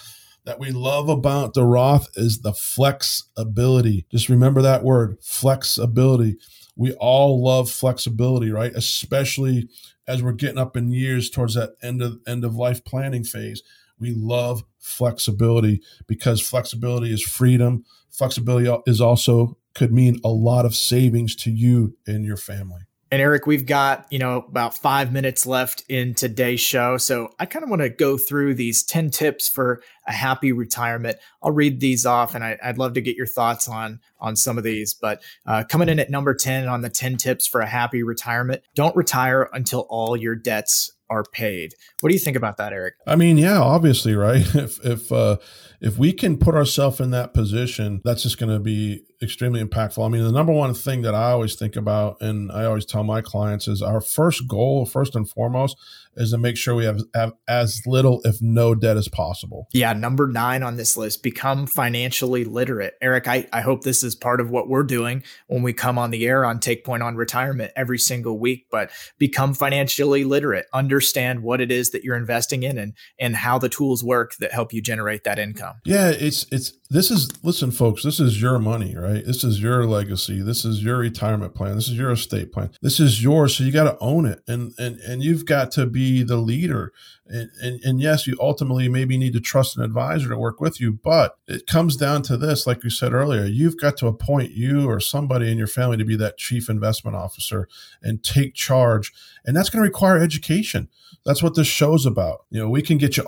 that we love about the Roth is the flexibility. Just remember that word, flexibility. We all love flexibility, right? Especially as we're getting up in years towards that end of end of life planning phase. We love flexibility because flexibility is freedom. Flexibility is also could mean a lot of savings to you and your family. And Eric, we've got, you know, about five minutes left in today's show. So I kind of want to go through these 10 tips for a happy retirement. I'll read these off and I, would love to get your thoughts on, on some of these. But uh, coming in at number 10 on the 10 tips for a happy retirement, don't retire until all your debts are paid. What do you think about that, Eric? I mean, yeah, obviously, right? If if uh, if we can put ourselves in that position, that's just going to be extremely impactful. I mean, the number one thing that I always think about, and I always tell my clients, is our first goal, first and foremost, is to make sure we have, have as little, if no debt as possible. Yeah, number nine on this list, become financially literate. Eric, I, I hope this is part of what we're doing when we come on the air on Take Point on Retirement every single week, but become financially literate. Understand what it is that you're investing in and and how the tools work that help you generate that income. Yeah, it's it's this is listen, folks, this is your money, right? right? This is your legacy. This is your retirement plan. This is your estate plan. This is yours. So you got to own it. And, and, and you've got to be the leader. And, and, and yes, you ultimately maybe need to trust an advisor to work with you, but it comes down to this, like we said earlier, you've got to appoint you or somebody in your family to be that chief investment officer and take charge. And that's going to require education. That's what this show's about. You know, we can get you.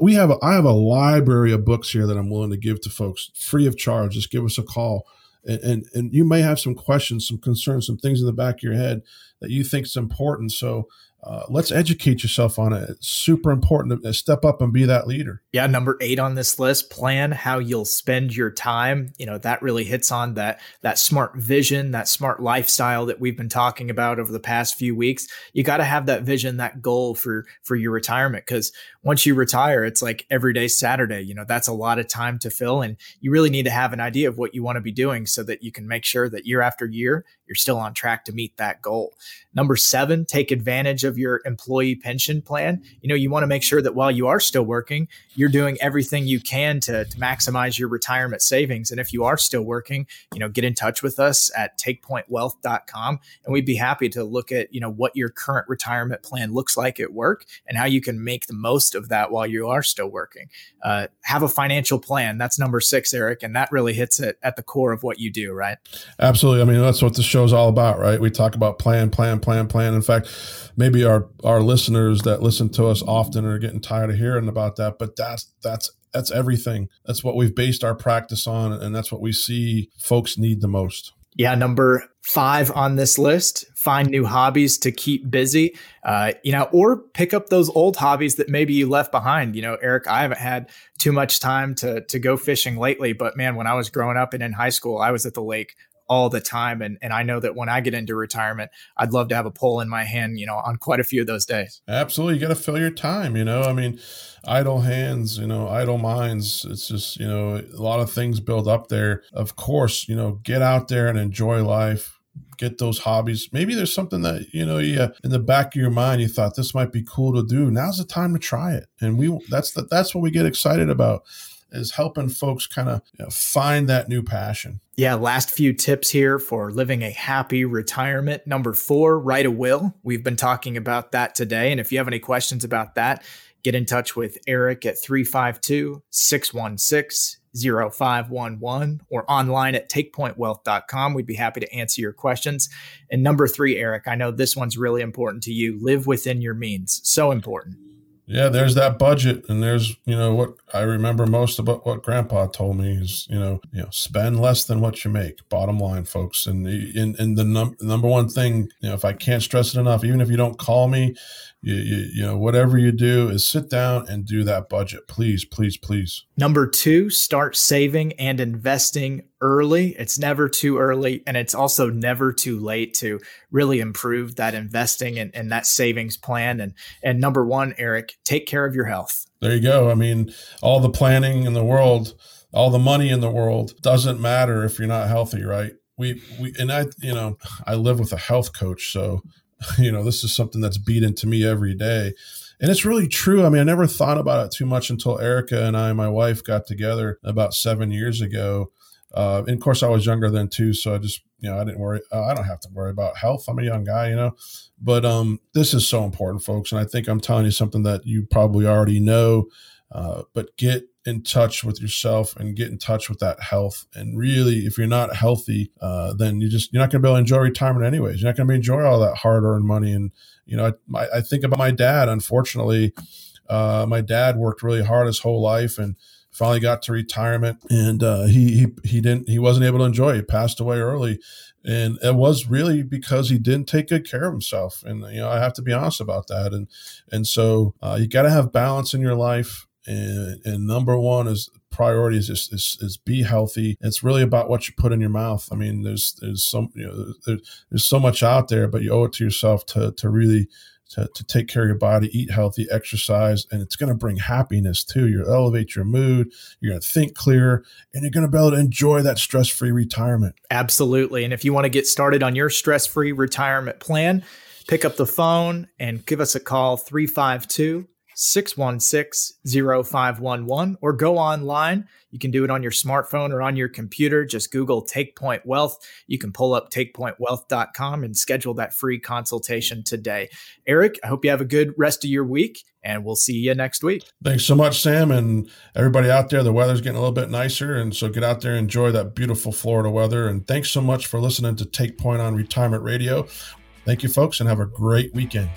We have. I have a library of books here that I'm willing to give to folks free of charge. Just give us a call, and and, and you may have some questions, some concerns, some things in the back of your head that you think is important. So uh, let's educate yourself on it. It's super important to step up and be that leader. Yeah, number eight on this list: plan how you'll spend your time. You know that really hits on that that smart vision, that smart lifestyle that we've been talking about over the past few weeks. You got to have that vision, that goal for for your retirement, because once you retire, it's like every day Saturday. You know that's a lot of time to fill, and you really need to have an idea of what you want to be doing so that you can make sure that year after year you're still on track to meet that goal. Number seven, take advantage of your employee pension plan. You know, you want to make sure that while you are still working, you're doing everything you can to, to maximize your retirement savings. And if you are still working, you know, get in touch with us at takepointwealth.com and we'd be happy to look at, you know, what your current retirement plan looks like at work and how you can make the most of that while you are still working. Uh, have a financial plan. That's number six, Eric. And that really hits it at the core of what you do, right? Absolutely. I mean, that's what the show's all about, right? We talk about plan, plan, plan, plan. Plan. In fact, maybe our our listeners that listen to us often are getting tired of hearing about that, but that's that's that's everything. That's what we've based our practice on, and that's what we see folks need the most. Yeah, number five on this list find new hobbies to keep busy uh, you know or pick up those old hobbies that maybe you left behind you know eric i haven't had too much time to to go fishing lately but man when i was growing up and in high school i was at the lake all the time. And and I know that when I get into retirement, I'd love to have a pole in my hand, you know, on quite a few of those days. Absolutely. You got to fill your time, you know. I mean, idle hands, you know, idle minds. It's just, you know, a lot of things build up there. Of course, you know, get out there and enjoy life get those hobbies. Maybe there's something that you know, you in the back of your mind, you thought this might be cool to do. Now's the time to try it, and we that's that's what we get excited about is helping folks kind of you know, find that new passion. Yeah, last few tips here for living a happy retirement. Number four, write a will. We've been talking about that today. And if you have any questions about that, get in touch with Eric at 352 616 0511 or online at takepointwealth.com. We'd be happy to answer your questions. And number three, Eric, I know this one's really important to you. Live within your means. So important. Yeah, there's that budget, and there's you know what I remember most about what Grandpa told me is you know you know spend less than what you make. Bottom line, folks, and in in the num- number one thing, you know, if I can't stress it enough, even if you don't call me, you, you, you know whatever you do is sit down and do that budget, please, please, please. Number two, start saving and investing early. It's never too early. And it's also never too late to really improve that investing and, and that savings plan. And, and number one, Eric, take care of your health. There you go. I mean, all the planning in the world, all the money in the world doesn't matter if you're not healthy, right? We, we, and I, you know, I live with a health coach. So, you know, this is something that's beat into me every day. And it's really true. I mean, I never thought about it too much until Erica and I, my wife, got together about seven years ago uh, and of course, I was younger then too, so I just you know I didn't worry. Uh, I don't have to worry about health. I'm a young guy, you know. But um, this is so important, folks, and I think I'm telling you something that you probably already know. Uh, but get in touch with yourself and get in touch with that health. And really, if you're not healthy, uh, then you just you're not going to be able to enjoy retirement anyways. You're not going to be enjoy all that hard earned money. And you know, I, I think about my dad. Unfortunately, uh, my dad worked really hard his whole life and finally got to retirement and uh, he, he he didn't he wasn't able to enjoy it. He passed away early and it was really because he didn't take good care of himself and you know i have to be honest about that and and so uh, you got to have balance in your life and, and number one is priority is, just, is, is be healthy it's really about what you put in your mouth i mean there's there's some you know there, there's so much out there but you owe it to yourself to to really to, to take care of your body, eat healthy, exercise, and it's going to bring happiness too. You'll elevate your mood, you're going to think clearer, and you're going to be able to enjoy that stress free retirement. Absolutely. And if you want to get started on your stress free retirement plan, pick up the phone and give us a call 352 616 0511 or go online. You can do it on your smartphone or on your computer. Just Google Take Point Wealth. You can pull up takepointwealth.com and schedule that free consultation today. Eric, I hope you have a good rest of your week and we'll see you next week. Thanks so much, Sam. And everybody out there, the weather's getting a little bit nicer. And so get out there, and enjoy that beautiful Florida weather. And thanks so much for listening to Take Point on Retirement Radio. Thank you, folks, and have a great weekend.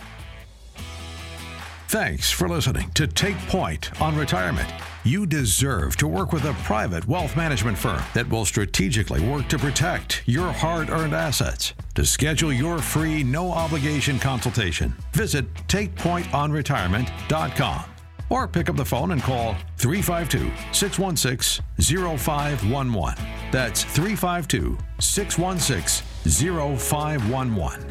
Thanks for listening to Take Point on Retirement. You deserve to work with a private wealth management firm that will strategically work to protect your hard earned assets. To schedule your free, no obligation consultation, visit takepointonretirement.com or pick up the phone and call 352 616 0511. That's 352 616 0511.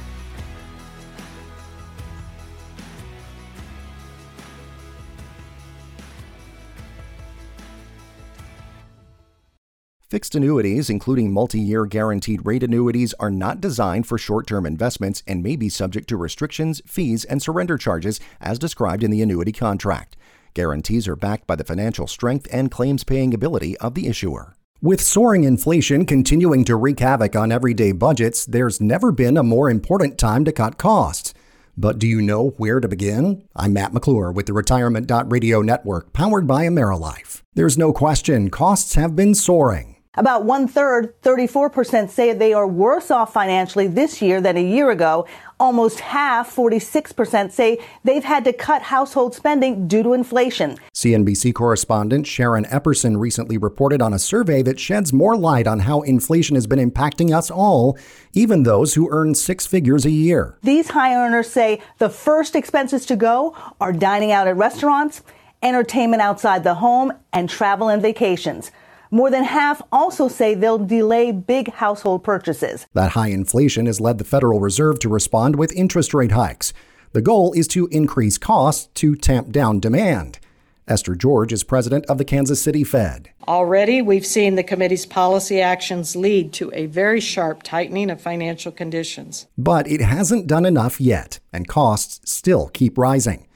Fixed annuities, including multi year guaranteed rate annuities, are not designed for short term investments and may be subject to restrictions, fees, and surrender charges as described in the annuity contract. Guarantees are backed by the financial strength and claims paying ability of the issuer. With soaring inflation continuing to wreak havoc on everyday budgets, there's never been a more important time to cut costs. But do you know where to begin? I'm Matt McClure with the Retirement Radio Network, powered by AmeriLife. There's no question costs have been soaring. About one third, 34% say they are worse off financially this year than a year ago. Almost half, 46%, say they've had to cut household spending due to inflation. CNBC correspondent Sharon Epperson recently reported on a survey that sheds more light on how inflation has been impacting us all, even those who earn six figures a year. These high earners say the first expenses to go are dining out at restaurants, entertainment outside the home, and travel and vacations. More than half also say they'll delay big household purchases. That high inflation has led the Federal Reserve to respond with interest rate hikes. The goal is to increase costs to tamp down demand. Esther George is president of the Kansas City Fed. Already, we've seen the committee's policy actions lead to a very sharp tightening of financial conditions. But it hasn't done enough yet, and costs still keep rising.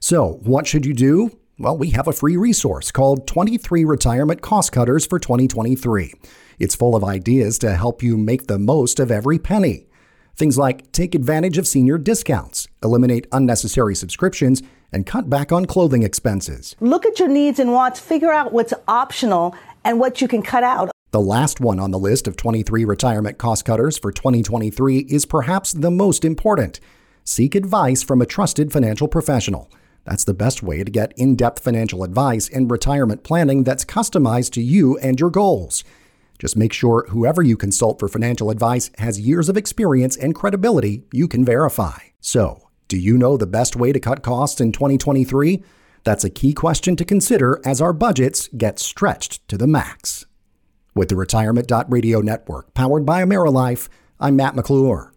So, what should you do? Well, we have a free resource called 23 Retirement Cost Cutters for 2023. It's full of ideas to help you make the most of every penny. Things like take advantage of senior discounts, eliminate unnecessary subscriptions, and cut back on clothing expenses. Look at your needs and wants, figure out what's optional and what you can cut out. The last one on the list of 23 retirement cost cutters for 2023 is perhaps the most important. Seek advice from a trusted financial professional. That's the best way to get in depth financial advice and retirement planning that's customized to you and your goals. Just make sure whoever you consult for financial advice has years of experience and credibility you can verify. So, do you know the best way to cut costs in 2023? That's a key question to consider as our budgets get stretched to the max. With the Retirement Radio Network, powered by AmeriLife, I'm Matt McClure.